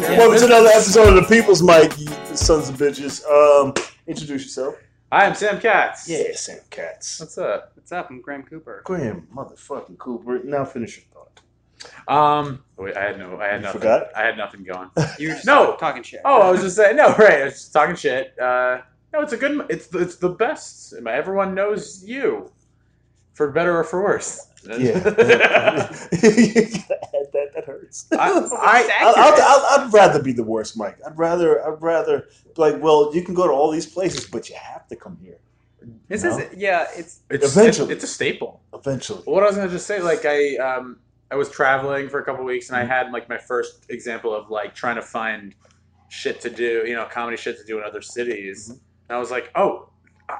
Welcome to another episode of the People's Mic, you sons of bitches. Um, introduce yourself. Hi, I'm Sam Katz. Yeah, Sam Katz. What's up? What's up? I'm Graham Cooper. Graham, motherfucking Cooper. Now finish your thought. Um, wait, I had no, I had You nothing. forgot? I had nothing going. You were just No. talking shit. Oh, I was just saying. No, right. I was just talking shit. Uh, no, it's a good. It's it's the best. Everyone knows you, for better or for worse. Yeah. that, that hurts. I, I, I, I, I'd, I'd rather be the worst, Mike. I'd rather, I'd rather, like, well, you can go to all these places, but you have to come here. This No? is yeah. It's it's, Eventually. it's, it's a staple. Eventually. What I was gonna just say, like I um I was traveling for a couple weeks and I had like my first example of like trying to find shit to do, you know, comedy shit to do in other cities. Mhm. And I was like, oh,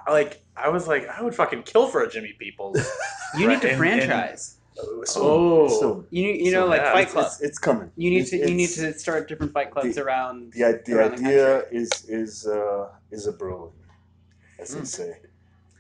I, like I was like, I would fucking kill for a Jimmy Peoples. you Right, need to and- franchise. Uh, Oh. so, you need, you know like yeah, Fight it's, Club. it's, it's coming. you need It's- to you need to start different fight clubs the- around. The, the around the idea is is uh, is a brewing, as they Mm. say.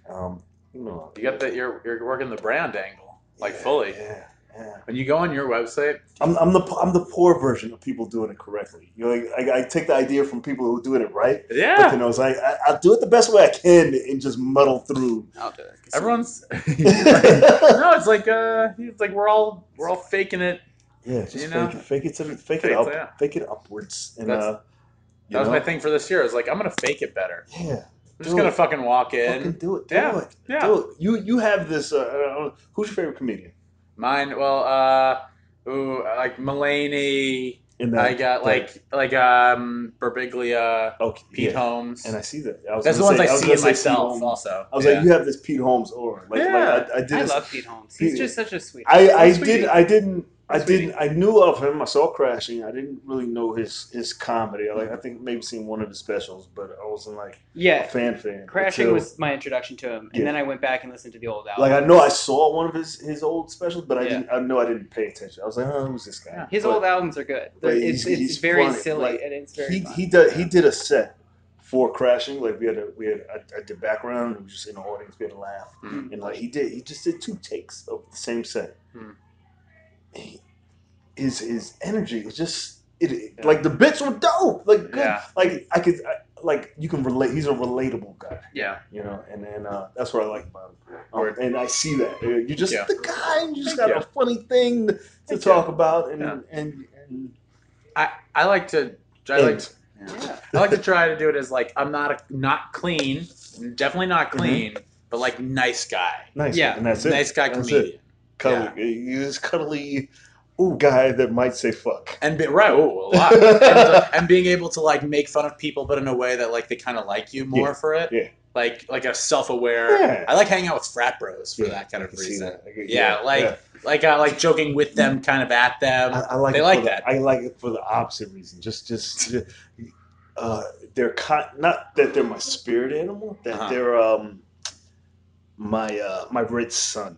Um, you know, you got that you're you're working the brand angle like yeah, fully. Yeah, yeah. When you go on your website, I'm, I'm the I'm the poor version of people doing it correctly. You know, like, I, I take the idea from people who are doing it right, but yeah, then I was like, I, I'll do it the best way I can and just muddle through. I'll do it. everyone's no, it's like uh, it's like we're all we're all faking it. Yeah, just You fake know? it, fake it to the, fake Fake it up, it, yeah. fake it upwards, and That's- uh, you That was know? my thing for this year. I was like, I'm gonna fake it better. Yeah, I'm just Do gonna it. fucking walk in. fucking do it, do Yeah, it, yeah. do it. You you have this. Uh, I don't know, who's your favorite comedian? Mine, well, uh, ooh, like Mulaney. In I got like like um Birbiglia, okay, Pete yeah. Holmes. and I see that. I was That's the ones say- I was see in say Pete myself. Also, I was Yeah. like, you have this Pete Holmes aura. Like, Yeah. like I, I did. I this- love Pete Holmes. He's Pete- just such a sweet. I, I sweetie. did. I didn't. I didn't. I knew of him. I saw Crashing. I didn't really know his his comedy. I like. I think maybe seen one of his specials, but I wasn't like a yeah, fan fan. Crashing until- was my introduction to him, and Yeah. then I went back and listened to the old album. like I know I saw one of his his old specials, but I Yeah. didn't. I know I didn't pay attention. I was like, oh, who's this guy? Yeah. His But old albums are good. but it's he's- it's he's very funny. silly Like, and it's very He he did he did a set for Crashing. Like we had a we had I, I did background. and we just in the audience. We had a laugh. Mhm. and like he did he just did two takes of the same set Hmm. He- his his energy was just it, Yeah. like the bits were dope like good Yeah. like i could I, like you can relate he's a relatable guy yeah, you know and and uh, that's what i like about him um, and i see that Uh, you just Yeah. the guy and you just got a funny thing to talk about and Yeah. and, and I I like to I like Yeah. I like to try to do it as like I'm not a, not clean, definitely not Mm-hmm. clean, but like nice guy, nice Yeah. and that's it nice guy That's comedian. it. Cuddly he's this cuddly ooh guy that might say fuck And be, right, oh, a lot, and, uh, and being able to like make fun of people, but in a way that like they kind of like you more Yeah, for it. yeah. Like like a self aware. Yeah. I like hanging out with frat bros for Yeah, that kind of reason. can- Yeah, like yeah. like uh, like joking with them, kind of at them. I, I like They like the- that. I like it for the opposite reason. Just, just, uh, they're con- not that they're my spirit animal. That Uh-huh. they're um, my uh, my rich son.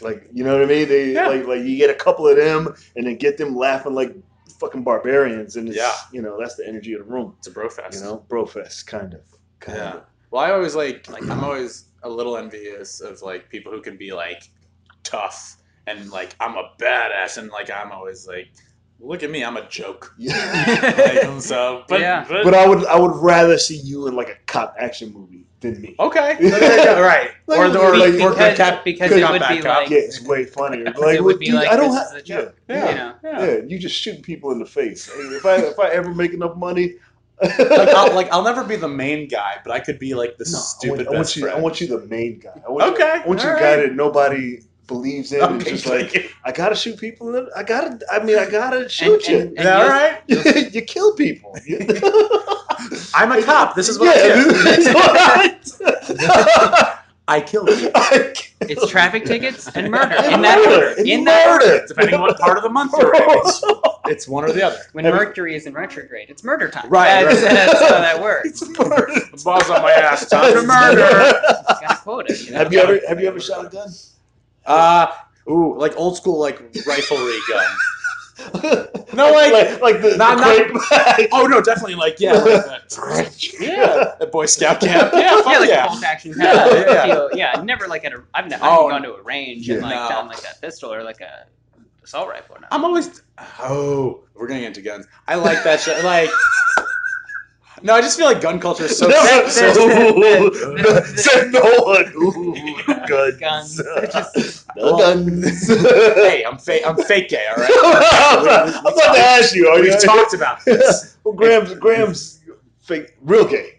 Like you know what I mean? They Yeah. like like you get a couple of them and then get them laughing like fucking barbarians, and it's, Yeah. you know that's the energy of the room. it's a bro fest. You know, bro fest kind of. Kind Yeah. of. Well, I always like like I'm always a little envious of like people who can be like tough and like I'm a badass and like I'm always like look at me I'm a joke. Yeah. Like, so, but, Yeah. but, but I would I would rather see you in like a cop action movie than me. okay, right. Like, or or, like- or because, Cap, because it would be like Yeah, it's way funnier. Like, it would be dude, like, I don't have. joke. Yeah. You know? yeah. Yeah, you just shoot people in the face. I mean, if I if I ever make enough money, like, I'll, like I'll never be the main guy, but I could be like the No, stupid I want, I want you. friend. I want you the main guy. I want Okay, You, I want you all the guy that nobody believes in. and Okay, just like. I gotta shoot people. In I gotta. I mean, I gotta shoot and, you. and yeah, all right. you kill people. I'm a cop. This is what yeah, I do. this is what I I kill you. Kill It's traffic tickets and murder. And in that murder. order. And In that murder. order. Depending on what part of the month you're in. It's, it's one or the other. When Have Mercury is in retrograde, it's murder time. Right, That's, right. that's how that works. It's murder. The balls on my ass. Time to murder. Gotta quote it. You know? Have you ever have you ever shot a gun? Uh, ooh, like old school, like riflery gun. No, like- like, like the, Not- the not- crepe bag. Oh no, definitely like yeah, like that. yeah, the Boy Scout camp. Yeah, yeah, like yeah. bolt action kind Yeah, of yeah. feel. Yeah, never like at a. I've never Oh, gone to a range and like no. done like a pistol or like a assault rifle now. I'm always oh, we're getting into guns. I like that shit. Like, no, I just feel like gun culture is so. No, so- no, said no one. Ooh, guns. Guns. They're just- No guns. hey, I'm fake. I'm fake gay. All right. I'm about to ask you. Are We've you talked about this, Well, Graham's Graham's fake, real gay.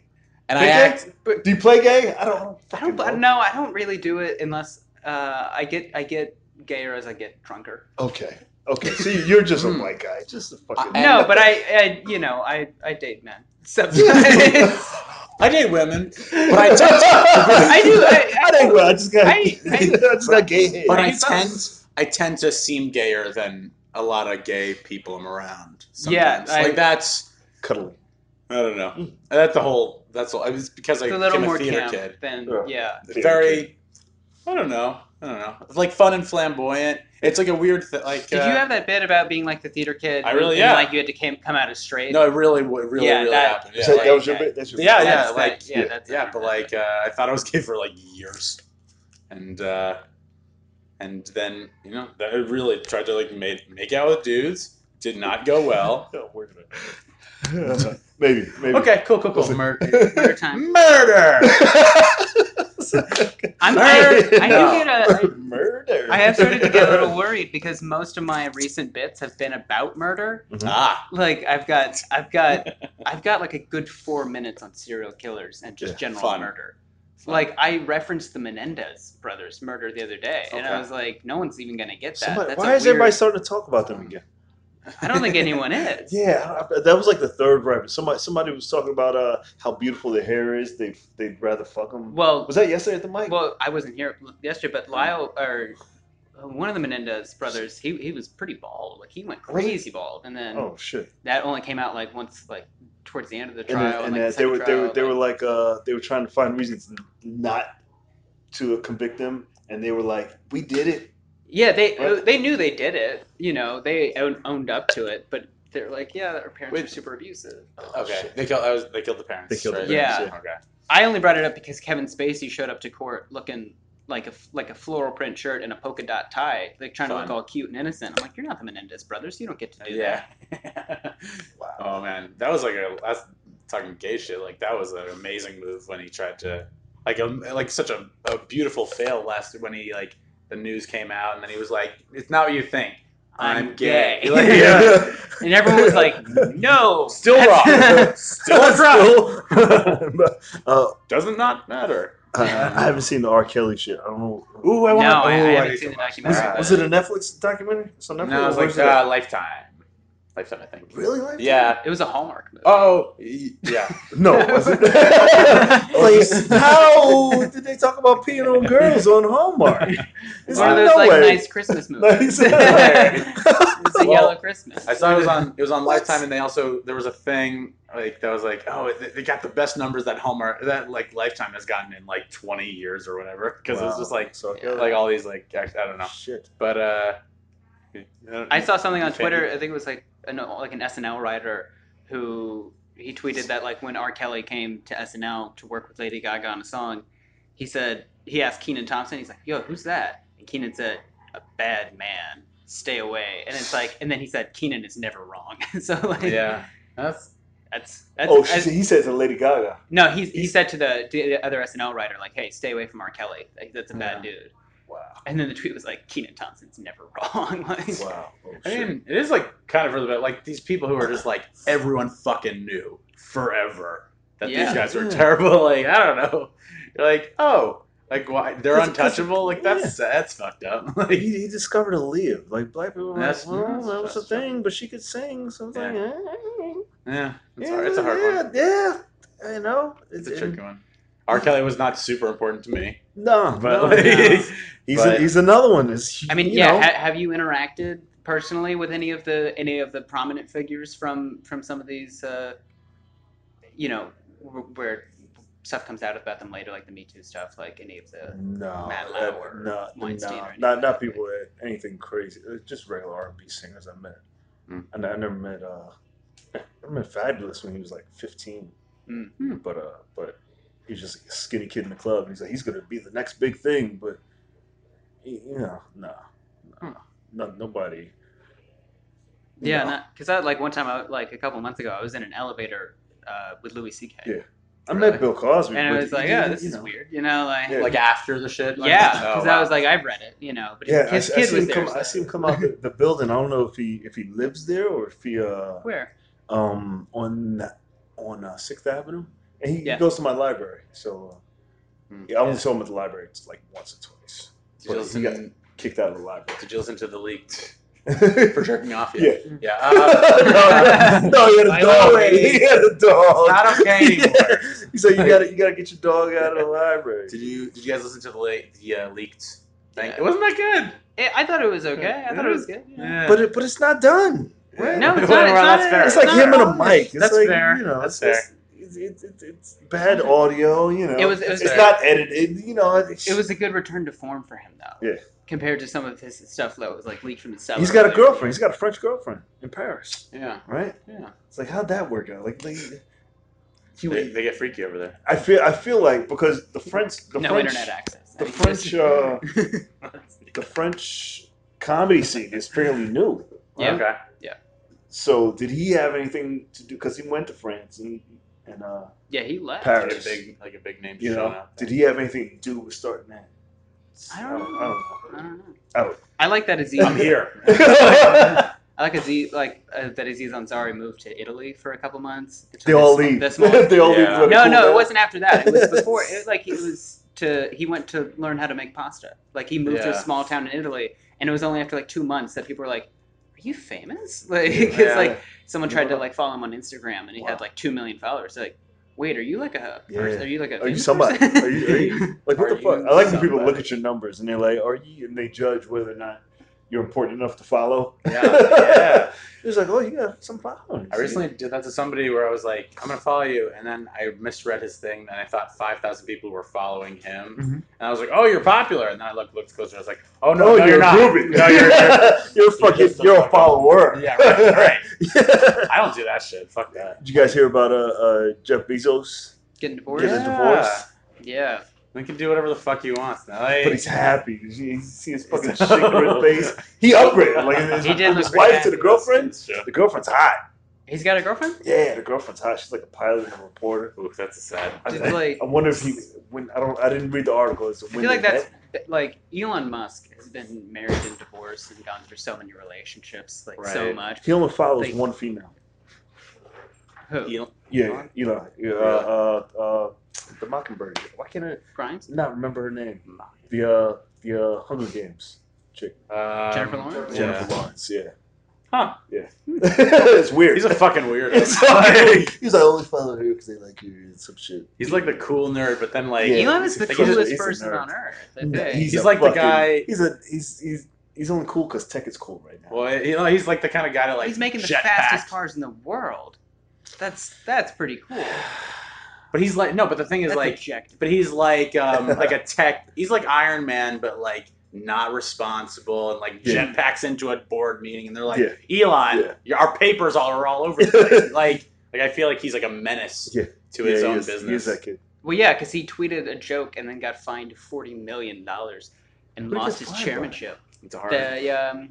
and I Fake act. gay? Do you play gay? I don't. I don't. know. no, I don't really do it unless uh, I get I get gayer as I get drunker. Okay. Okay. See, you're just a Hmm. white guy. Just a fucking. And- no, but I, I you know I I date men. Sometimes. I date women, but I tend to. I do. I, I didn't. well, I just got. I- I, I- just got gay hair. But I tend, I tend to seem gayer than a lot of gay people I'm around. Yeah, Sometimes. I- like that's. cuddling. I don't know. That's the whole. That's all. It was because I it's a little became more a theater kid. than Yeah. yeah. Theater Very. I don't know. I don't know. It's like fun and flamboyant. It's like a weird thing. Like. Did uh, you have that bit about being like the theater kid? I really- and, yeah. Like you had to came, come out as straight. No, it really, it really, Yeah, really that- happened. Is Yeah, that, like, that was your bit. That's your yeah, bit. yeah, That's like that- yeah, yeah, that's yeah, but like uh, I thought I was gay for like years, and uh, and then you know that I really tried to like make make out with dudes. Did not go well. No, we're gonna. maybe. Maybe. Okay, cool, cool, cool. Listen. murder, murder time. Murder. I'm, I, I do No. get a. murder. I, I have started to get a little worried because most of my recent bits have been about murder. ah, Like I've got, I've got, I've got like a good four minutes on serial killers and just Yeah, general fun. murder. Like I referenced the Menendez brothers' murder the other day, and I was like, no one's even gonna get that. Somebody, That's why a is everybody starting to talk about them again? I don't think anyone is. Yeah, that was like the third reference. Somebody, somebody was talking about uh, how beautiful their hair is. They, they'd rather fuck them. Well, was that yesterday at the mic? well, I wasn't here yesterday, but Lyle or uh, one of the Menendez brothers, he he was pretty bald. Like he went crazy bald, and then oh shit! that only came out like once, like towards the end of the And, trial. then, and like, the they were, second they were, trial, they were like- like, uh, they were trying to find reasons not to convict them, and they were like, "We did it." Yeah, they Right. Uh, they knew they did it. You know, they own, owned up to it, but they're like, yeah, our parents Wait. were super abusive. Oh, okay. shit. They killed. I was, they killed the parents. They killed the right? parents, yeah. Okay. I only brought it up because Kevin Spacey showed up to court looking like a like a floral print shirt and a polka dot tie, like trying to look all cute and innocent. I'm like, you're not the Menendez brothers. You don't get to do Yeah. that. Wow. Oh man, that was like a that's talking gay shit. Like that was an amazing move when he tried to like a like such a, a beautiful fail last when he like the news came out and then he was like, "It's not what you think. I'm, I'm gay." gay. Like, yeah. And everyone was like, no, Still wrong. Still Still, uh, Doesn't not matter. I, I haven't seen the R. Kelly shit. I don't know. Ooh, I No, want. I, I haven't need seen the documentary. that. but- Was it a Netflix documentary? It's on Netflix. No, it was or like it uh, Lifetime. Lifetime, I think. really? Like Yeah. It was a Hallmark movie. Oh, yeah. No, it wasn't. like, how did they talk about peeing on girls on Hallmark? It's one of those no like way. nice Christmas movies. It's a Well, yellow Christmas. I saw it was on. It was on What? Lifetime, and they also there was a thing like that was like, oh, they- they got the best numbers that Hallmark that like Lifetime has gotten in like twenty years or whatever because it was just like so Yeah. like all these like act- I don't know, shit. but uh, I saw something on Twitter. I think it was like an like an SNL writer who he tweeted that like when R. Kelly came to SNL to work with Lady Gaga on a song, he said he asked Kenan Thompson. He's like, "Yo, who's that?" And Kenan said, "A bad man. Stay away." And it's like, and then he said, "Kenan is never wrong." so like, Yeah, that's that's that's. Oh, she, I- he said to Lady Gaga. no, he he said to the, the other SNL writer like, "Hey, stay away from R. Kelly. Like, that's a bad dude." Wow. And then the tweet was like, "Kenan Thompson's never wrong." like, Wow. Oh, I shit. mean, it is like kind of for the bit like these people who are just like everyone fucking knew forever that Yeah. these guys were terrible. Like I don't know, you're like oh. Like why they're Cause- 'cause- untouchable? Like that's that's fucked up. Like, he, he discovered Aaliyah. Like black people, were That's- like, well, that's- that was a that's thing, but she could sing. So it's Yeah. like, eh, yeah, it's, yeah, hard. it's a hard yeah, one. Yeah, I know. It's a tricky one. R. Kelly was not super important to me, No, but no, like, no. he's but- a, he's another one. It's, I mean, yeah. Ha- have you interacted personally with any of the any of the prominent figures from from some of these, uh, you know, where stuff comes out about them later, like the Me Too stuff, like any of the. no, Matt uh, Lauer, no, Weinstein, no, or not not people with anything crazy. Uh, Just regular R and B singers I met. Hmm. And I never met. uh I met Fabolous when he was like fifteen. Mm. But uh, but he's just a skinny kid in the club. And he's like, he's gonna be the next big thing. But you know, no, no, no, nobody. Yeah, No. because I like one time, I, like a couple months ago, I was in an elevator uh, with Louis C.K. Yeah. I met Bill Cosby, and but it was like, you- yeah, you this is know. weird, you know, like Yeah. Like after the shit. Like, yeah, Oh, because wow. I was like, I've read it, you know, but Yeah, his I, I kid see was him there. come. so- I see him come out the, the building. I don't know if he if he lives there or if he uh Where? um on on uh, Sixth Avenue, and he, he Yeah. goes to my library. So uh, yeah, I only saw him at the library. It's like once or twice. Did you, But listen, he got kicked out of the library. did you listen to the leaked For for jerking off? Yeah. Yeah. no, Uh, no, he had a dog. the he had a dog. it's not okay anymore. he said you got to you got to get your dog out of the library. Did you Did you guys listen to the late the uh, leaked thing? Yeah. It wasn't that good. Eh, I thought it was okay. I thought it was good. yeah. Yeah. But it, but it's not done. No, it's not. It's not. that's fair. It's like not him and a mic. It's That's like, fair. You know, That's it's, fair. It's, it's, it's, it's bad audio. You know, It was- it was it's fair. not edited. You know, It was a good return to form for him, though. Yeah. Compared to some of his stuff that was like leaked from the cellar. He's got a earlier. girlfriend. He's got a French girlfriend in Paris, Yeah. right? Yeah. It's like how'd that work out? Like, like he, They, they get freaky over there. I feel I feel like because the French the no French internet access. the I mean, French, uh, the French comedy scene is fairly new. Yeah. Okay. So did he have anything to do? Because he went to France and and uh, yeah, he left. Paris. Like a big, like a big name you showing know, up. did he have anything to do with starting that? I don't know. I don't I don't know. I don't- I like that Aziz. I'm here. I like Aziz, like uh, that Aziz Ansari moved to Italy for a couple months. they all This- leave. this small- they all Yeah. leave. no, Cool no, down. it wasn't after that. It was before. It, was like he was to he went to learn how to make pasta. Like he moved to a Yeah. small town in Italy, and it was only after like two months that people were like, "Are you famous?" Like it's Yeah. like someone tried to like follow him on Instagram, and he Wow. had like two million followers. They're like, wait, are you like a Yeah. person? Are you like a Are you famous somebody? person?" Are you, are you like what Are the fuck? I like when people somebody? look at your numbers and they're like, "Are you?" and they judge whether or not you're important enough to follow. Yeah, yeah. was like, oh, you got some followers. I recently did that to somebody where I was like, I'm gonna follow you, and then I misread his thing, and I thought 5,000 people were following him, Mhm. and I was like, oh, you're popular, and then I looked, looked closer, I was like, oh no, oh, no, you're, you're not, groupie. no, you're, you're you're fucking, just a you're a follower. Yeah, right, right. Yeah. I don't do that shit. Fuck that. Did you guys hear about uh, uh Jeff Bezos Getting divorced. getting Yeah. a divorce? Yeah. We can do whatever the fuck he wants. Now, like, But he's happy. You see- you see his fucking chagrin face. He upgraded. Like his, He did his wife to the girlfriend. The girlfriend's hot. He's got a girlfriend. Yeah, the girlfriend's hot. She's like a pilot and a reporter. Ooh, that's sad. I, Did, like- I wonder if he when I don't I didn't read the article. As to I feel like that's met. like Elon Musk has been married and divorced and gone through so many relationships, like so much. he only follows like- one female. Who? Elon- Yeah, Eli. Yeah, uh, uh, uh, the Mockingbird. Why can't I Grimes? not remember her name? The uh, the uh, Hunger Games chick, Um, Jennifer Lawrence? yeah. Jennifer Lawrence. Yeah, Huh. yeah. it's weird. He's a fucking weirdo. It's like, he's like, I only follow her because they like her and some shit. He's like the cool nerd, but then like Yeah. Elon is the Like, he's a- coolest he's a person nerd. on earth. I No, think. He's a like the guy- He's a he's he's he's only cool because tech is cool right now. well, you know, he's like the kind of guy that like He's making the jetpack. fastest cars in the world. That's that's pretty cool. But he's like no, but the thing is That's like objective. but he's like um like a tech he's like Iron Man but like not responsible and like Yeah. jetpacks into a board meeting and they're like Yeah. Elon Yeah. our papers all are all over the place like like I feel like he's like a menace Yeah. to his he own is- business is that kid. Well, yeah, because he tweeted a joke and then got fined forty million dollars and Who lost his fined by? chairmanship. it's hard The um,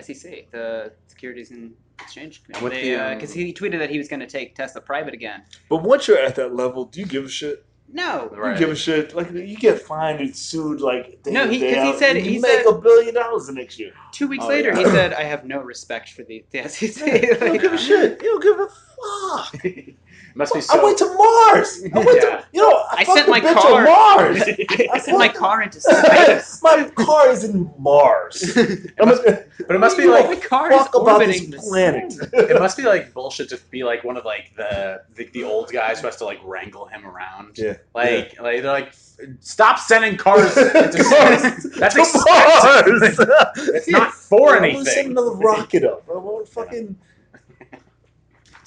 SEC, the Securities and Exchange And with the, um, because he tweeted that he was going to take Tesla private again. But once you're at that level, do you give a shit? No, Right. You give a shit. Like you get fined and sued. Like day No, in, he- day 'cause he said- you he make said- a billion dollars the next year. two weeks Oh, later yeah. he said, "I have no respect for the, the SEC." You don't Like, give a shit. You don't give a fuck. it must be so I went to Mars. I went Yeah. to, you know, I, I sent my car- on Mars. I sent my car into space. my car is in Mars. I must, but it must be You like my car is fuck about this planet. it must be like bullshit to be like one of like the the, the old guys who has to like wrangle him around. Yeah. Like like they're like stop sending cars into Mars. space. That's To expensive. Mars. It's not for I want to send another rocket up. I want to fucking.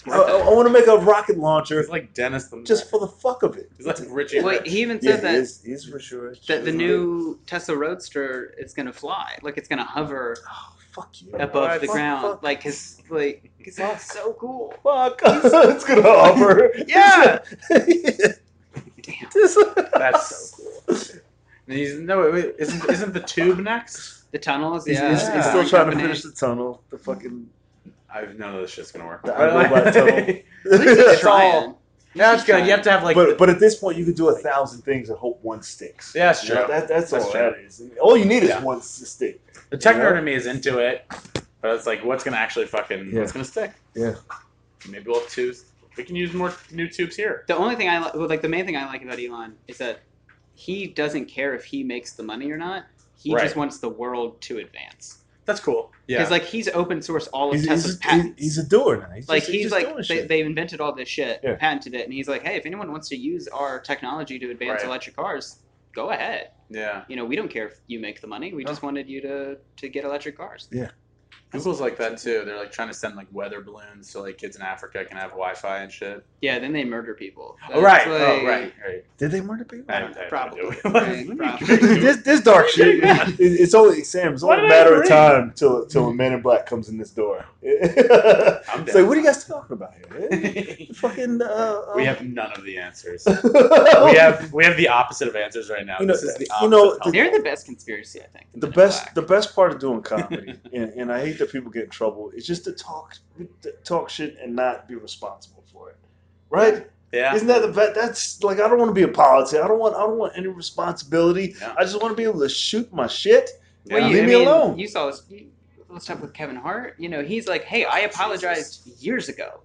I, want to make a rocket launcher It's like Dennis the just for the fuck of it. He's like Richie. Wait, he even Yeah, said that he's, he's for sure. that the new Tesla Roadster is going to fly, like it's going to hover Oh, fuck you. above What? the Fuck, ground, fuck. like his like cause it's so cool. Fuck. it's gonna hover. Yeah. Damn. That's so he's no wait, wait, isn't isn't the tube next? The tunnels, He's, yeah. he's, he's Yeah. still trying to finish the tunnel. The fucking. I've none of this shit's gonna work. The iRobot tunnel. At least he's It's trying. all- Yeah, it's good. You have to have like. but the- but at this point, you could do a thousand things and hope one sticks. yeah, that's You know, true. that, that's, That's all true. that is. All you need is one to stick. The tech nerd in me is into it, but it's like, what's gonna actually fucking, Yeah. what's gonna stick? Yeah. Maybe we'll have tubes. We can use more new tubes here. The only thing I like, well, like the main thing I like about Elon is that he doesn't care if he makes the money or not. He Right. just wants the world to advance. That's cool. Yeah. Because like he's open source all of He's, Tesla's he's, patents. he's a doer now. He's like just, he's like they, they invented all this shit, Yeah. patented it, and he's like, hey, if anyone wants to use our technology to advance Right. electric cars, go ahead. yeah. You know, we don't care if you make the money. We No. just wanted you to to get electric cars. Google's like that too. They're like trying to send like weather balloons so like kids in Africa can have Wi-Fi and shit. Yeah, then they murder people. Oh right. That's oh right. Right. Did they murder people? I don't have Probably. to do Right, probably. this, this dark shit. it's only Sam. It's only a matter of time till till a man in black comes in this door. I'm it's like, what are you guys talking about here? Fucking. Uh, we um, have none of the answers. we we have we have the opposite of answers right now. You know, this is the you know, opposite of They're the best conspiracy, I think. the best the best part of doing comedy, and, and I hate that people get in trouble, It's just to talk to talk shit and not be responsible for it. Right? yeah. Isn't that the best? That's like I don't want to be a politician. I don't want I don't want any responsibility. Yeah. I just want to be able to shoot my shit. Yeah. Well, you, Leave I me mean, alone. You saw this. Let's talk with Kevin Hart. You know, he's like, "Hey, I apologized years ago."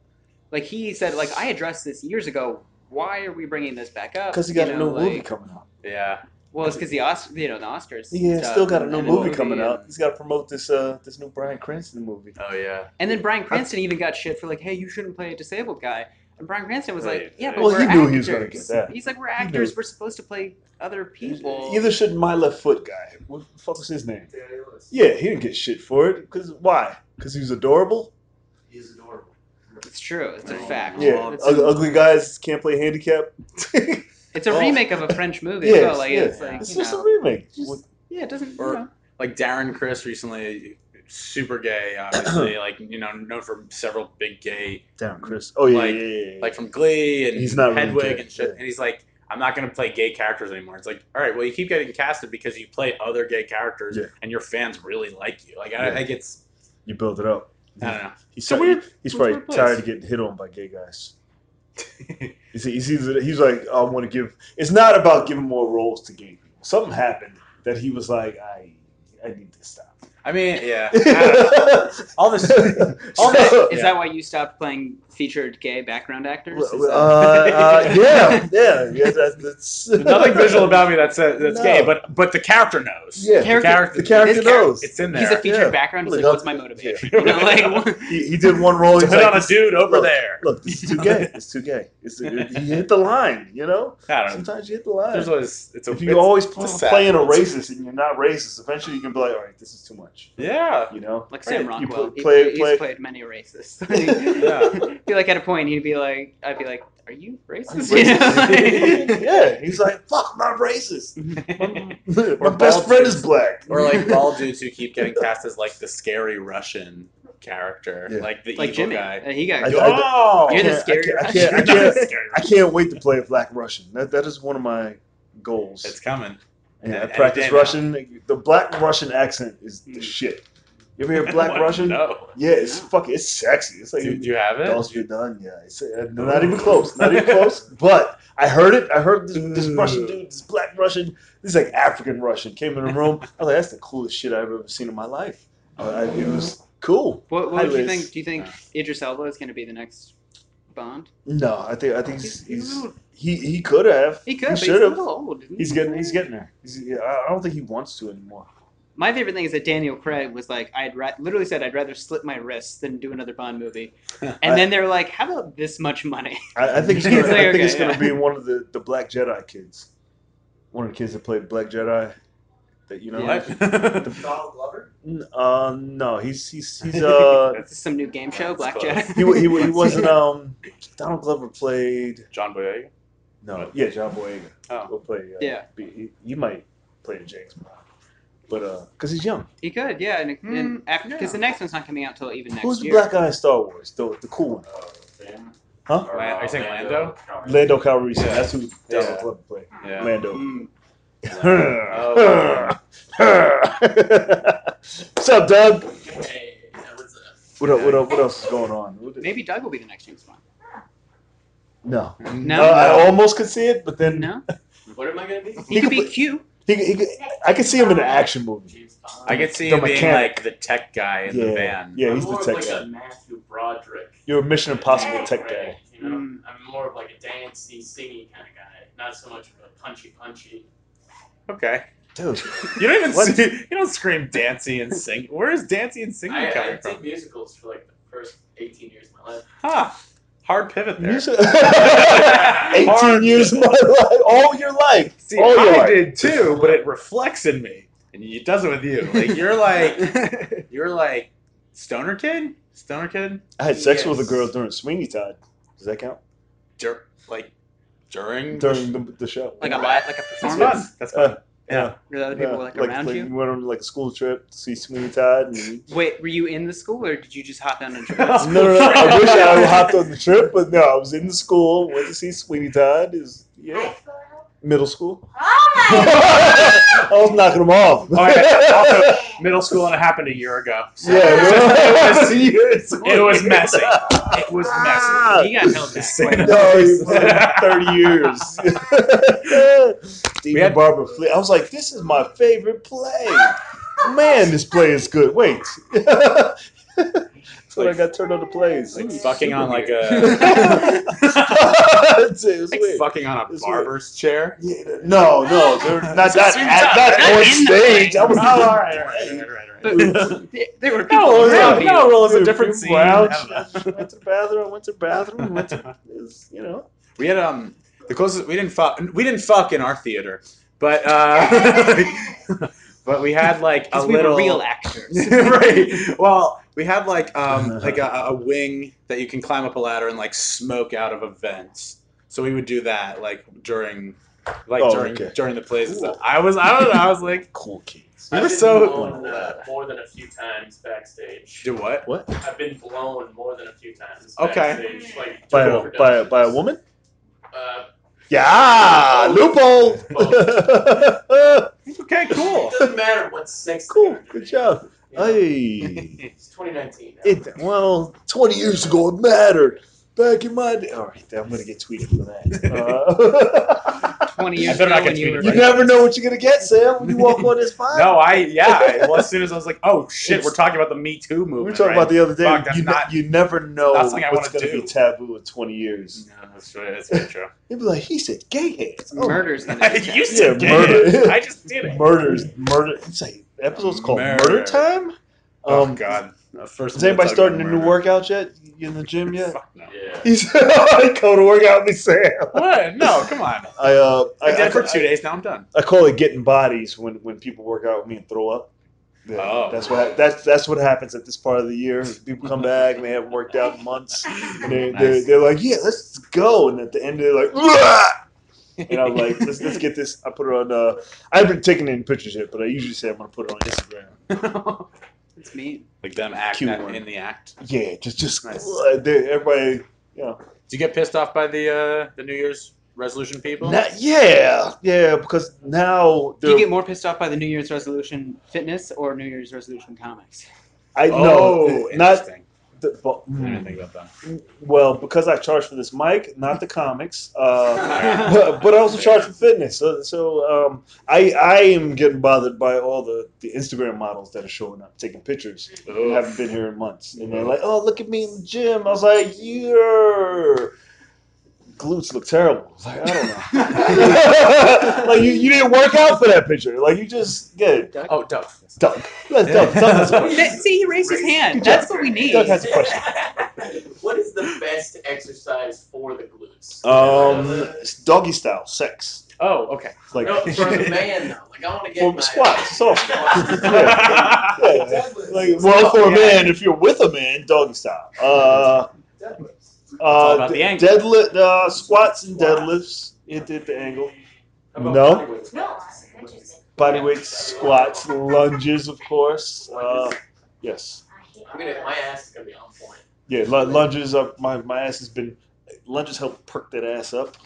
Like he said, like I addressed this years ago. Why are we bringing this back up? Because he got You a know, new movie coming out. yeah. Well, it's because the Oscar, you know, the Oscars. Yeah, stuff, still got a new then movie coming and- out. He's got to promote this uh this new Bryan Cranston movie. Oh yeah. And then Bryan Cranston even got shit for like, "Hey, you shouldn't play a disabled guy." And Bryan Cranston was Right, like, "Yeah, right. but Well, we're he knew actors. he was gonna get that. He's like, "We're actors. We're supposed to play other people." Either should my left foot guy. What the fuck was his name? Yeah, he didn't get shit for it. Cause why? Because he was adorable. He's adorable. It's true. It's a fact. Yeah, It's Ug- a, ugly guys can't play handicap. it's a Oh. remake of a French movie. Yeah, as well. Like yeah. it's like it's just know, a remake. just- yeah, it doesn't. Or- you know. Like Darren Criss recently, super gay, obviously. like you know, known for several big gay, Damn, Chris. Oh yeah, Like- yeah, yeah, yeah. like from Glee and He's not Hedwig gay, and shit. yeah. And he's like, I'm not gonna play gay characters anymore. It's like, all right, well, you keep getting casted because you play other gay characters, Yeah. and your fans really like you. Like I, Yeah. I think it's, you build it up. I don't know. He's, It's a probably, weird- he's probably tired of getting hit on by gay guys. He's, he's, either, he's like, I want to give. It's not about giving more roles to gay people. Something happened that he was like, I, I need to stop. I mean, yeah. I. All this- all Is, that, So- is yeah. that why you stopped playing featured gay background actors? Is Uh, that- uh, yeah, yeah, yeah. That, that's nothing visual about me that's uh, that's No. gay, but but the character knows. Yeah, the Character- character, the character This char- knows. it's in there. He's a featured Yeah. background. He's Look, like, what's my I'll- motivation? You know, like, he, he did one role. to He's like, on a dude over look, there. Look, this is too gay. It's too gay. It's he hit the line. You know, I don't know. sometimes you hit the line. There's always it's a if you it's- always it's play, playing a racist and you're not racist, eventually you can be like, all right, this is too much. Yeah. You know, like Sam Right, you Rockwell. play- play- he's play- played many racists. Yeah. feel like at a point he'd be like, I'd be like, "Are you I'm racist?" racist. yeah, he's like, fuck, I'm not racist. My, Or best friend dudes. is black. Or like bald dudes who keep getting cast as like the scary Russian character, Yeah. like the like evil Jimmy. guy. Uh, he got. I- oh, You're the can't- I can't- I can't- I can't- I can't wait to play a black Russian. That that is one of my goals. It's coming. And I any practice day now. Russian. The black Russian accent is the Mm. shit. You ever hear black Russian? No. Yeah, it's fucking. It's sexy. It's like Do, do you have it? Dolce done. Yeah, it's uh, not even close. Not even close. But I heard it. I heard this, this Russian dude, this black Russian, this like African Russian, came in the room. I was like, that's the coolest shit I've ever seen in my life. I, it was cool. What, what do you think? Do you think Idris Elba is going to be the next Bond? No, I think I think he's, He's- he's a he's little- he he could have. He could, but he's should have. little old. isn't he? He's getting he's getting there. He's, I I don't think he wants to anymore. My favorite thing is that Daniel Craig was like, I'd ra- literally said I'd rather slit my wrists than do another Bond movie, and I- then they're like, how about this much money? I, I think he's He's gonna, like, I think okay, he's gonna yeah. be one of the, the Black Jedi kids. One of the kids that played Black Jedi. That you know. Yeah. What? Donald Glover? Uh, no, he's he's he's uh This is some new game show, That's Black close. He, he, he wasn't um Donald Glover played John Boyega. no yeah John Boyega Oh. will play uh, Yeah. be, he, he might play the James Bond but uh because he's young He could, yeah, and, and Mm, after because yeah. the next one's not coming out till even next year. who's the year. black guy in Star Wars the the cool one huh Lan- are you saying Lando? Lando Calrissian Yeah. that's who Donald Yeah. Glover played Yeah. Lando Mm. Oh. What's up, Doug? Hey, what's up? What up? What up? What else is going on? What- Maybe Doug will be the next James Bond. No. No? Uh, I almost could see it, but then No, What am I gonna be? he, He could could be put- Q. he, he, could- I could see him in an action movie. James Bond. I could see The him being like the tech guy in Yeah, the van. yeah, I'm he's the more of tech like guy. a Matthew Broderick. You're a Mission Impossible tech Right, guy. You know, Mm. I'm more of like a dancey, singy kind of guy, not so much of a punchy, punchy. Okay. Dude, You don't even see, you don't scream Dancy and sing. Where is Dancy and singing I, I coming did from? musicals for like the first 18 years of my life. Huh. Hard pivot there. music- 18 years of my life, all your life. See, all your I life. did too, but it reflects in me, and it does it with you. Like you're like you're like stoner kid, stoner kid, I had sex with a girl during Sweeney Todd. Does that count? Dur- like during During the, the show. Like a li- like a That's performance. fun. That's fun. Uh, yeah. Were the other people Yeah, like, like, around like you? we went on like a school trip to see Sweeney Todd. And Wait, were you in the school or did you just hop down and no, no, no. I wish I had hopped on the trip, but no, I was in the school. Went to see Sweeney Todd. Is yeah, middle school. Oh my I was knocking them off. Oh, yeah. Also, middle school, and it happened a year ago. So yeah, it, was, it was messy. It was messy. Ah. He got held back. quite a. No, he was thirty years. Stephen We had- Barber Flea. I was like, this is my favorite play. Man, this play is good. Wait. That's when I got turned on the plays. Like fucking on like a it was like weird. fucking on a It's barber's chair. Yeah, no, no, they're not that, at, that Not on stage. play. I was Oh, all right, all right, all right, all right. But there- there were people No, around no, you. no, it's a different scene. out, I don't know. Went to the bathroom. Went to the bathroom. Went to, it was, you know. We had um the closest we didn't fuck we didn't fuck in our theater, but uh, but we had like a we little were real actors. right. Well, we had like um like a, a wing that you can climb up a ladder and like smoke out of events. So we would do that like during like Oh, during okay. during the plays. and Cool. stuff. I was I don't know. I was like, Cool kids. You I've were been so- blown uh, more than a few times backstage. do what? What? I've been blown more than a few times Okay. backstage. Like By a, by, a, by a woman? Uh, Yeah, loophole. Okay, cool. it doesn't matter what sex. cool. Good job. Yeah. Hey. It's 2019. Now. It, well, 20 years ago it mattered. Back in my day. All right, I'm going to get tweeted for that. Uh, 20 years I better not ago get when you tweeted you never know what you're going to get, Sam, when you walk on this pod. No, I yeah. Well, as soon as I was like, oh shit, we're talking about the Me Too movement. We were talking right? about the other day. Fuck, that's you, ne- not- you never know not what's going wanna to be taboo in 20 years. No, that's true. That's very true. You'd be like, he said gay heads. Oh, Murder's gonna you Yeah, said gay. murder. I just did it. Murders. Murder. It's a episode's called Murder, Murder. Time. Oh Um, god. Uh, First Is anybody starting a new workout yet? You in the gym yet? Fuck no. Yeah. He's go to work out with me, Sam. What? No, come on. I uh, I, I, did it for I- two days. Now I'm done. I call it getting bodies when, when people work out with me and throw up. Yeah, Oh. that's what that's that's what happens at this part of the year. People come back and they haven't worked out in months, and they, they're, Nice. they're like, "Yeah, let's go." And at the end, they're like, "Ugh!" and I'm like, "Let's let's get this." I put it on. Uh, I haven't taken any pictures yet, but I usually say I'm gonna put it on Instagram. It's me. like them act Cute that one. in the act. Yeah, just just Nice. uh, they- everybody, you know. Did you get pissed off by the uh, the New Year's resolution people? Now, yeah, yeah, because now Do you they're- get more pissed off by the New Year's resolution fitness or New Year's resolution comics? I oh, know not interesting. The, but, I about that. well because I charge for this mic, not the comics. Uh, but, but I also charge for fitness. So, so um, I I am getting bothered by all the, the Instagram models that are showing up taking pictures. and haven't been here in months, and they're like, "Oh, look at me in the gym." I was like, "Your glutes look terrible." I was like, I don't know. like you, you didn't work out for that picture. Like you just get it. Oh, Doug. Doug. Doug, Doug, Doug has a question. See, he raised his hand. Good job. That's what we need. Doug has a question. what is the best exercise for the glutes? Um, doggy style sex. Oh, okay. Like no, for a man though. Like I want to get for my squats. It's all squats. Yeah. yeah. Yeah. Like, well, for a man, if you're with a man, doggy style. Uh, all uh, about the angle. deadlift, uh, squats and deadlifts. It did the angle. No. body? No, interesting. Body weight squats, lunges, of course. Uh, yes. I'm gonna. My ass is gonna be on point. Yeah, lu- lunges up. My, my ass has been. Lunges help perk that ass up.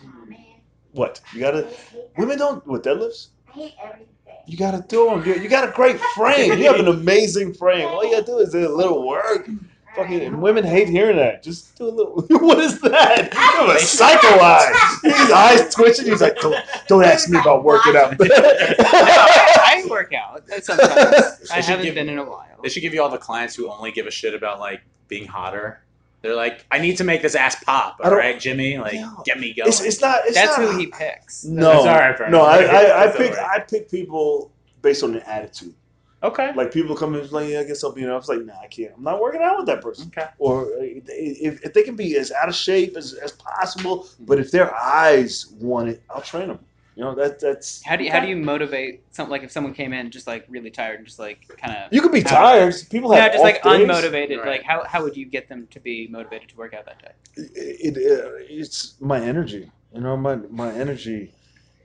What? You gotta. Women don't. What, deadlifts? I hate everything. You gotta do them. You, you got a great frame. You have an amazing frame. All you gotta do is do a little work. Fucking and women hate hearing that. Just do a little. what is that? You have a psycho eye. His eyes twitching. He's like, don't, don't ask me about working out. I, I work out sometimes. I should haven't give- been in a while. They should give you all the clients who only give a shit about like being hotter. They're like, I need to make this ass pop. I All don't- right, Jimmy, like Yeah. get me going. it's, it's not. It's That's not, who he picks. No, That's all right, Fern. no. I, I, I That's pick all right. I pick people based on their attitude. Okay. Like people come in like, yeah, I guess I'll be. You know, I was like, nah, I can't. I'm not working out with that person. Okay. Or if, if they can be as out of shape as, as possible, but if their eyes want it, I'll train them. You know, that that's. How do you, how do you motivate some like if someone came in just like really tired and just like kind of You could be How- tired. People have yeah just like days. unmotivated Right. like how, how would you get them to be motivated to work out that day? It, it, uh, it's my energy. You know, my my energy.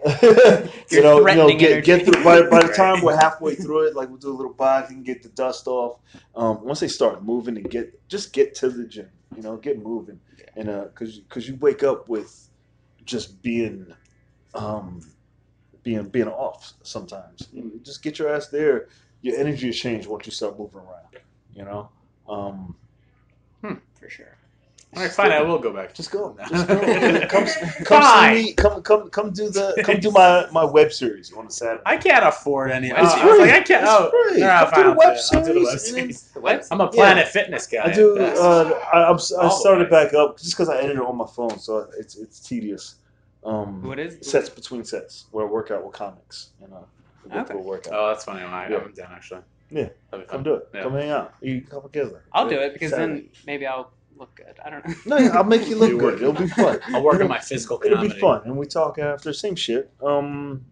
you know, you know, get, energy. get through. By, by the time we're halfway through it, like we'll do a little boxing, get the dust off. Um, once they start moving and get, just get to the gym. You know, get moving, and uh, cause, cause you wake up with just being, um, being being off sometimes. You know, just get your ass there. Your energy has changed once you start moving around. You know, um, For sure. All right, fine. I will go back. just go. Just go. come, come Fine. see me. Come, come, come do the. Come do my my web series on a Saturday. I can't afford any. It's oh, I was free. like, I can't. It's Oh, free. all right, Come do the I'll web do it. I'll do the web series and- series. The what? I'm a Planet Fitness guy. I do. Uh, I, I'm, I started right. back up just because I ended it on my phone, so it's it's tedious. Um, What is sets between sets where I work out with comics and uh, we go Okay. through a workout. oh, that's funny. I, Yeah. I'm down actually. Yeah. Come do it. Yeah. Come hang out. Eat a couple together. I'll do it because Saturday. then maybe I'll look good. I don't know. No, yeah, I'll make you look You good. It'll be fun. I'll work on my physical comedy. It'll be fun, and we talk after same shit. Um,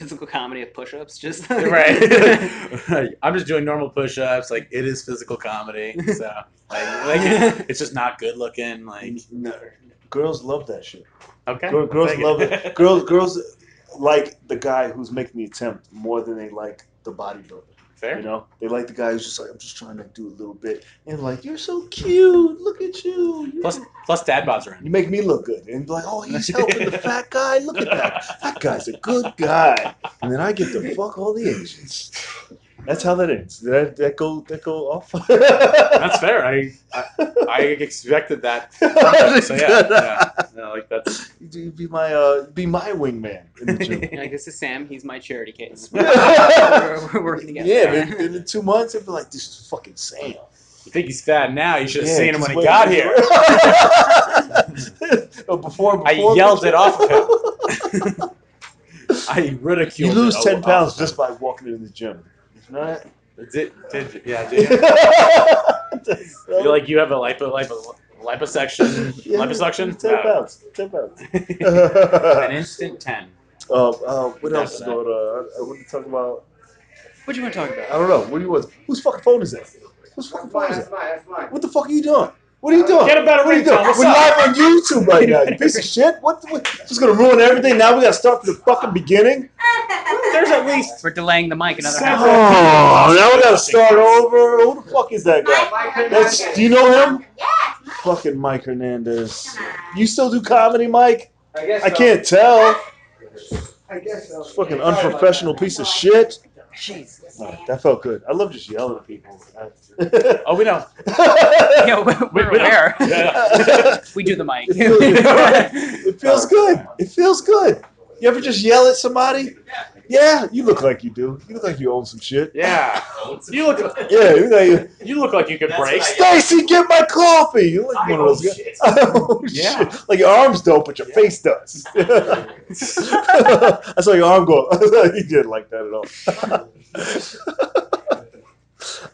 Physical comedy of push-ups, just right. I'm just doing normal push-ups. Like it is physical comedy. So like, like it's just not good looking. Like no, girls love that shit. okay, Girl- girls Take love it. Girls, girls like the guy who's making the attempt more than they like the bodybuilder. Fair. You know, they like the guy who's just like, I'm just trying to do a little bit, and like, you're so cute. Look at you. You're- Plus, plus dad bods are in. you make me look good, and like, oh, he's helping the fat guy. Look at that. That guy's a good guy, and then I get to fuck all the Asians. That's how that ends. Did that, that go that go off? That's fair. I, I I expected that. So yeah, yeah, yeah, like that's You'd be my uh, be my wingman in the gym. Like this is Sam. He's my charity case. yeah, we're, we're working together. then, then in two months, it'd be like, this is fucking Sam. You think he's fat now? You should have Yeah, seen him when he wait. got here. Oh, before, I before yelled it off of him. I ridiculed. You lose ten pounds just by walking in the gym. Right? Did, did yeah? Did you? You're like you have a lipo lipo liposuction Yeah, liposuction. Ten No. pounds. Ten pounds. An instant ten. uh, uh, what Not else is going on? I want to talk about. What do you want to talk about? I don't know. What do you want? Whose fucking phone is that? Whose fucking phone is That's that? mine. That's mine. What the fuck are you doing? What are you doing? Get a better What are you doing? We're live on YouTube right now. You piece of shit. What? what just gonna ruin everything? Now we gotta start from the fucking beginning. There's at least We're delaying the mic another Sam- half. Oh, now we gotta start over. Who the fuck is that guy? That's. Do you know him? Fucking Mike Hernandez. You still do comedy, Mike? I guess I so. can't tell. I guess so. Fucking unprofessional piece of shit. Jeez. Alright, that felt good. I love just yelling at people. oh we know. Yeah, we're, we're We- we don't- aware. Yeah. We do the mic. It feels, it feels good. It feels good. You ever just yell at somebody? Yeah, you look like you do. You look like you own some shit. yeah. You look Yeah, you look like, you look like you could That's break. Stacy, get my coffee. You look like one of those guys. shit. Oh, Yeah. shit. Like your arms don't, but your face does. I saw your arm go. he didn't like that at all.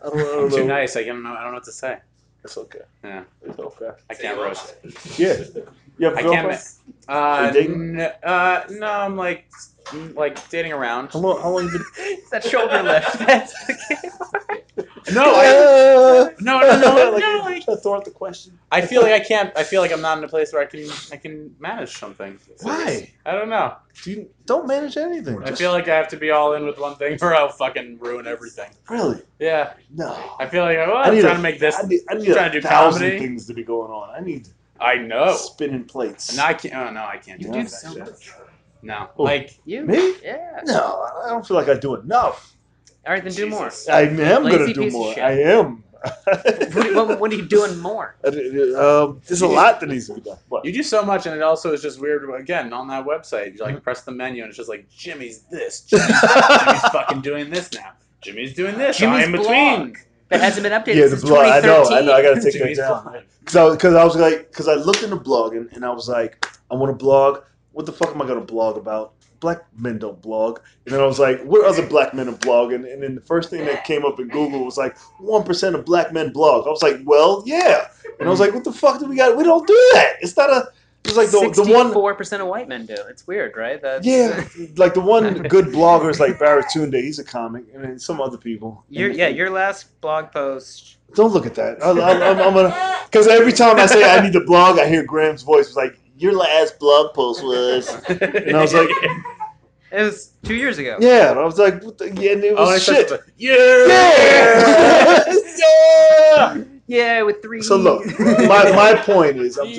I don't, I don't Too know. nice. I don't know. I don't know what to say. It's okay. Yeah. It's okay. I can't roast. Yeah. You have a I girlfriend? can't. Uh, you dating? n- uh, no, I'm like, like dating around. How long? How long you been? It's that shoulder lift. That's No, I, Uh, no, no, no, like, no. Like, throw out the question. I feel like I can't. I feel like I'm not in a place where I can. I can manage something. Why? I don't know. Do you, don't manage anything. I Just- feel like I have to be all in with one thing, or I'll fucking ruin everything. really Yeah, no. I feel like oh, I I'm trying a- to make this. I need, I need trying a to do thousand comedy. things to be going on. I need I know. spinning plates. And I can't. Oh no, I can't You do Yeah. that so shit. much. No, Oh. like You? Me? Yeah. No, I don't feel like I do enough. All right, then do more. I am gonna do piece of more. shit. I am. What, what, what are you doing more? um, there's a lot that needs to be done. What? you do so much, and it also is just weird. Again, on that website, you like press the menu, and it's just like Jimmy's this, Jimmy's, Jimmy's fucking doing this now. Jimmy's doing this. Jimmy's I'm in between. blog that hasn't been updated Yeah, the since blog. I know. I know. I gotta take that Jimmy's down. blog. Because because I, was like, because I looked into blogging and I was like, I want to blog. What the fuck am I gonna blog about? Black men don't blog. And then I was like, what other black men are blogging? And then the first thing that came up in Google was like, one percent of black men blog. I was like, well, yeah. And I was like, what the fuck do we got? We don't do that. It's not a. It's like the the one. Sixty-four percent of white men do. It's weird, right? That's, Yeah, like the one good blogger is like Baratunde. He's a comic, and then some other people. Your yeah, your last blog post. Don't look at that. I, I, I'm, I'm gonna because every time I say I need to blog, I hear Graham's voice. It's like your last blog post was, and I was like, It was two years ago. yeah. And I was like, what the, yeah, and it oh, was Oh, it's shit. the- yeah, Yeah, yeah. Yeah, with three. So look, my, my point is, I'm, I'm-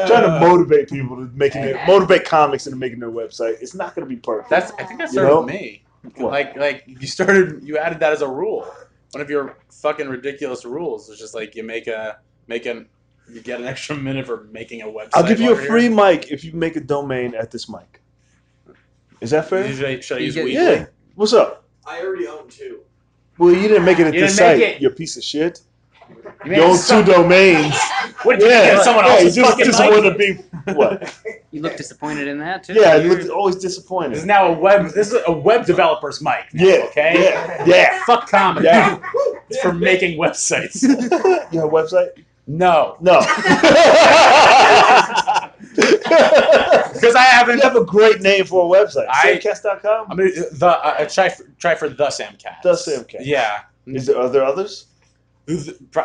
I'm trying to motivate people to making it, motivate comics into making their website. It's not going to be perfect. That's I think that You started know? me. What? Like like you started you added that as a rule. One of your fucking ridiculous rules is just like you make a make an you get an extra minute for making a website. I'll give you a free here. mic if you make a domain at this mic. Is that fair? Usually, should I You use get- weekly? Yeah. What's up? I already own two. Well, you didn't make it at You this site. it. You piece of shit. You You own two domains. What did you yeah, get? Someone yeah, else's you just, fucking just mic? want to be what? You look disappointed in that too. Yeah, it You're- looked always disappointed. This is now a web. This is a web developer's mic. now, Yeah, Okay. yeah, yeah. Fuck comedy. Yeah. It's for making websites. you have a website? No, No. because I haven't. you have a great name for a website. I- Samcast.com? I mean, the uh, try for, try for the Samcast. The Samcast. Yeah. Is there, are there others?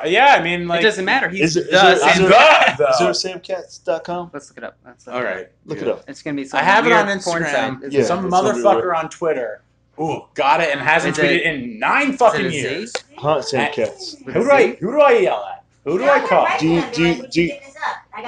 Yeah, I mean, like. it doesn't matter. He's Is it- is the there- is Sam- there- the, Is there a Samcast.com? Let's look it up. Let's All right. Look it up. It's gonna be. Some I have it on weird porn Instagram. site. Yeah, Some it's motherfucker on Twitter. Ooh, got it and hasn't Is it- tweeted in nine is it fucking a Z? years. Huh? Samcast. Who a do I Z? who do I yell at? Who do I call? Do you- do you- do you-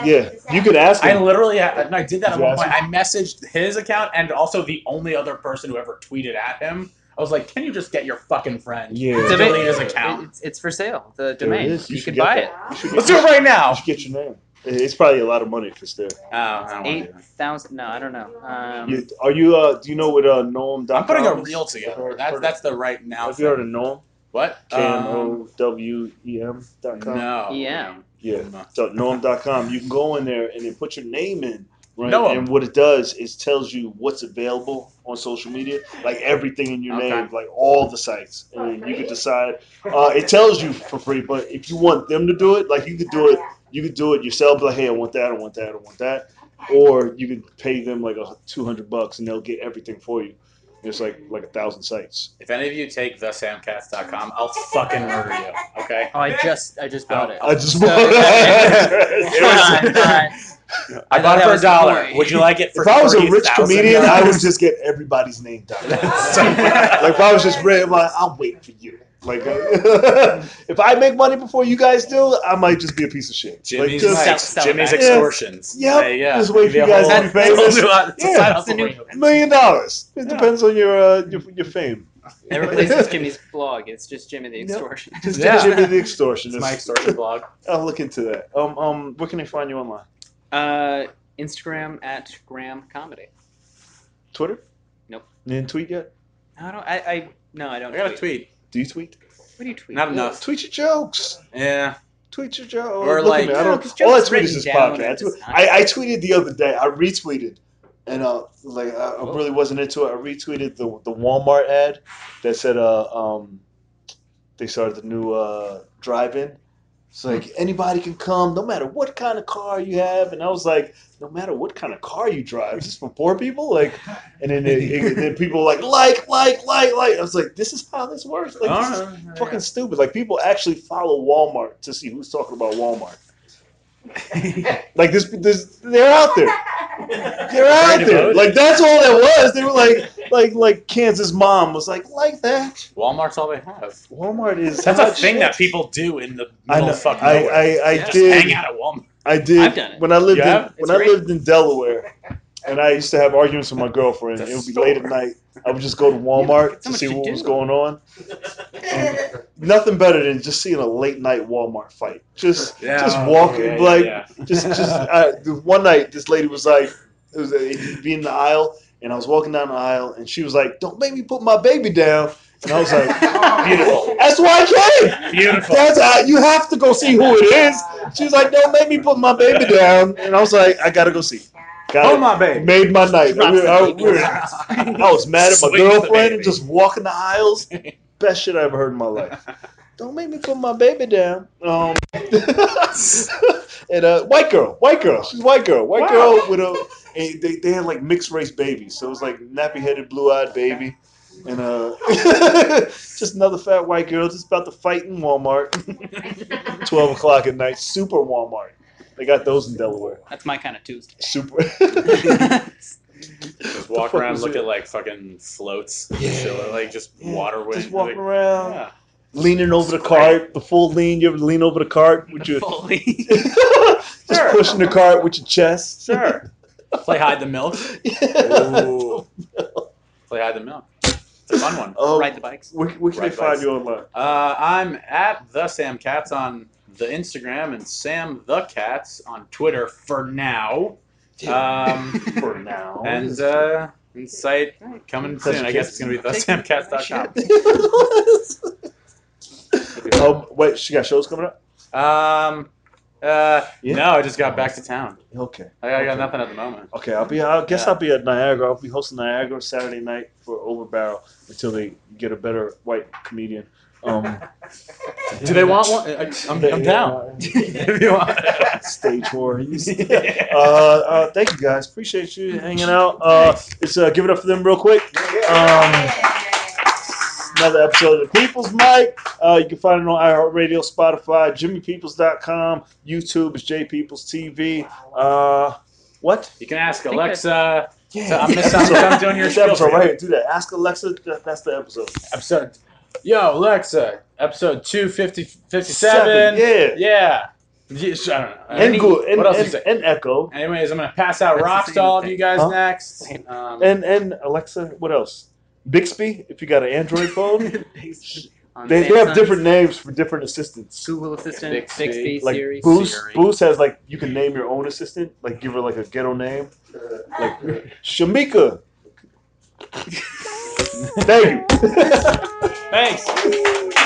Yeah, you could ask I literally had, I did that at Did you one ask point. I messaged his account and also the only other person who ever tweeted at him. I was like, "Can you just get your fucking friend?" Yeah. It's, Delete his account. It's, it's for sale. The domain. is. You, should can buy that. it. Let's do it right now. you should get your name. It's probably a lot of money if it's there. Oh, I don't want to Eight do that. thousand. No, I don't know. Um, You, are you? Uh, do you know what uh, KnowEm.com? I'm putting a is? reel together. That's that's the right now. Have you heard of KnowEm? What? K N Um, O W E M dot com. no. Yeah. Yeah. So KnowEm.com. You can go in there and then put your name in. Right. KnowEm. And what it does is tells you what's available on social media, like everything in your Okay. name, like all the sites, and you can decide. Uh, it tells you for free, but if you want them to do it, like you could do it, you could do it yourself. Like, hey, I want that, I want that, I want that, or you could pay them like a two hundred bucks and they'll get everything for you. It's like like a thousand sites. If any of you take thesamcast.com, I'll fucking murder you. Okay. Oh, I just I just bought it. I just So- want. Alright, alright. I, I bought it for a dollar. point. Would you like it for If I was a rich comedian, I would just get everybody's name done. like if I was just rich, I'm like, I'll wait for you. Like uh, if I make money before you guys do, I might just be a piece of shit. Jimmy's like, Sell- Mike's, sell Jimmy's that. extortions. Yep. Hey, yeah. Just wait for you you a guys to whole- be famous. It's a whole new- it's a Yeah. side It's a hustle new- for you. a million dollars. It depends on your uh, your, your fame. It replaces Jimmy's blog. It's just Jimmy the Yep. extortion. Just Yeah. Jimmy the extortion. It's my extortion blog. I'll look into that. Um, um, where can I find you online? Uh, Instagram at Graham Comedy. Twitter? Nope. You didn't tweet yet? I don't. I, I no, I I don't. got a tweet. Tweet. Do you tweet? What do you tweet? Not enough. Tweet your jokes. Yeah. Tweet your jokes. Or Look like- at me. I No, don't. 'cause All I tweet is this podcast. at this time. I, I tweeted the other day. I retweeted, and uh, like I, I really wasn't into it. I retweeted the the Walmart ad that said uh um they started the new uh drive-in. It's like anybody can come, no matter what kind of car you have. And I was like, no matter what kind of car you drive, is this for poor people? Like, and then it, it- then people were like like like like like. I was like, this is how this works. Like, this is fucking stupid. Like people actually follow Walmart to see who's talking about Walmart. Like this, this they're out there. They're out there. Like that's all that was. They were like, like, like Kansas mom was like, like that. Walmart's all they have. Walmart is. That's a hot thing shit. that people do in the I middle know. of fucking I, nowhere. I, I Yeah. Just did. hang out at Walmart. I did. I've done it. When I lived You in when It's I lived in Delaware, and I used to have arguments with my girlfriend. It would be late at night. I would just go to Walmart so to see to what was going on. Nothing better than just seeing a late night Walmart fight. Just yeah, just walking yeah, yeah, like yeah. just just uh, one night this lady was like it was uh, be in the aisle and I was walking down the aisle and she was like don't make me put my baby down and I was like Beautiful. that's why I came Beautiful. that's uh, you have to go see who it is she was like don't make me put my baby down and I was like I gotta go see got Oh it. my baby. made my night Drops We were- I, we were- I was mad at my Swing girlfriend and just walking the aisles best shit I ever heard in my life don't make me put my baby down. Um, and uh, white girl, white girl, she's white girl, white Wow. girl with a. And they, they had like mixed race babies, so it was like nappy headed, blue eyed baby, and uh, just another fat white girl just about to fight in Walmart. Twelve o'clock at night, super Walmart. They got those in Delaware. That's my kind of Tuesday. Super. Just walk around, look it? at like fucking floats, Yeah. chilling, like just Yeah, water wind. just walking like, around, yeah. leaning over the cart, the full lean. You ever lean over the cart with your Fully. just Sure. pushing the cart with your chest? Sure. Play hide the milk. Ooh. Play hide the milk. It's a fun one. Oh, Ride the bikes. where, where can Ride they find bikes. you online? Uh, I'm at the Sam Katz on the Instagram and Sam the Katz on Twitter for now. Um, For now. and uh, and site coming Touch soon. I guess it's gonna be thesamkatz.com. um, wait, she got shows coming up? Um, uh, Yeah. no, I just got back to town. Okay. I, I got nothing at the moment. Okay, I'll be. I guess Yeah. I'll be at Niagara. I'll be hosting Niagara Saturday night for Overbarrel until they get a better white comedian. Um, Do they want one? I- I'm, I'm down. if you want. Stage four. uh, uh, thank you guys. Appreciate you hanging out. Uh, let's uh, give it up for them real quick. Um, another episode of the People's Mic. Uh, you can find it on iHeartRadio, Spotify, JimmyPeoples.com, YouTube is JPeoples TV. Uh, what? You can ask Alexa. Yeah, So I'm the missing- I'm episode. doing your show. spiel episode right here. Do that. Ask Alexa. That's the episode. Episode. Yo, Alexa. Episode 250, 57. Seven, yeah. Yeah. Yes, I don't know. And, Any- go, and, what else and, say? and Echo. Anyways, I'm gonna pass out That's rocks to all of you guys Huh? next. Um, And and Alexa, what else? Bixby, if you got an Android phone. They, they have different names for different assistants. Google Assistant, Bixby, Bixby, Like Siri. Boost, Siri. Boost has like you can name your own assistant, like give her like a ghetto name, like Shamika. Thank you. Thanks.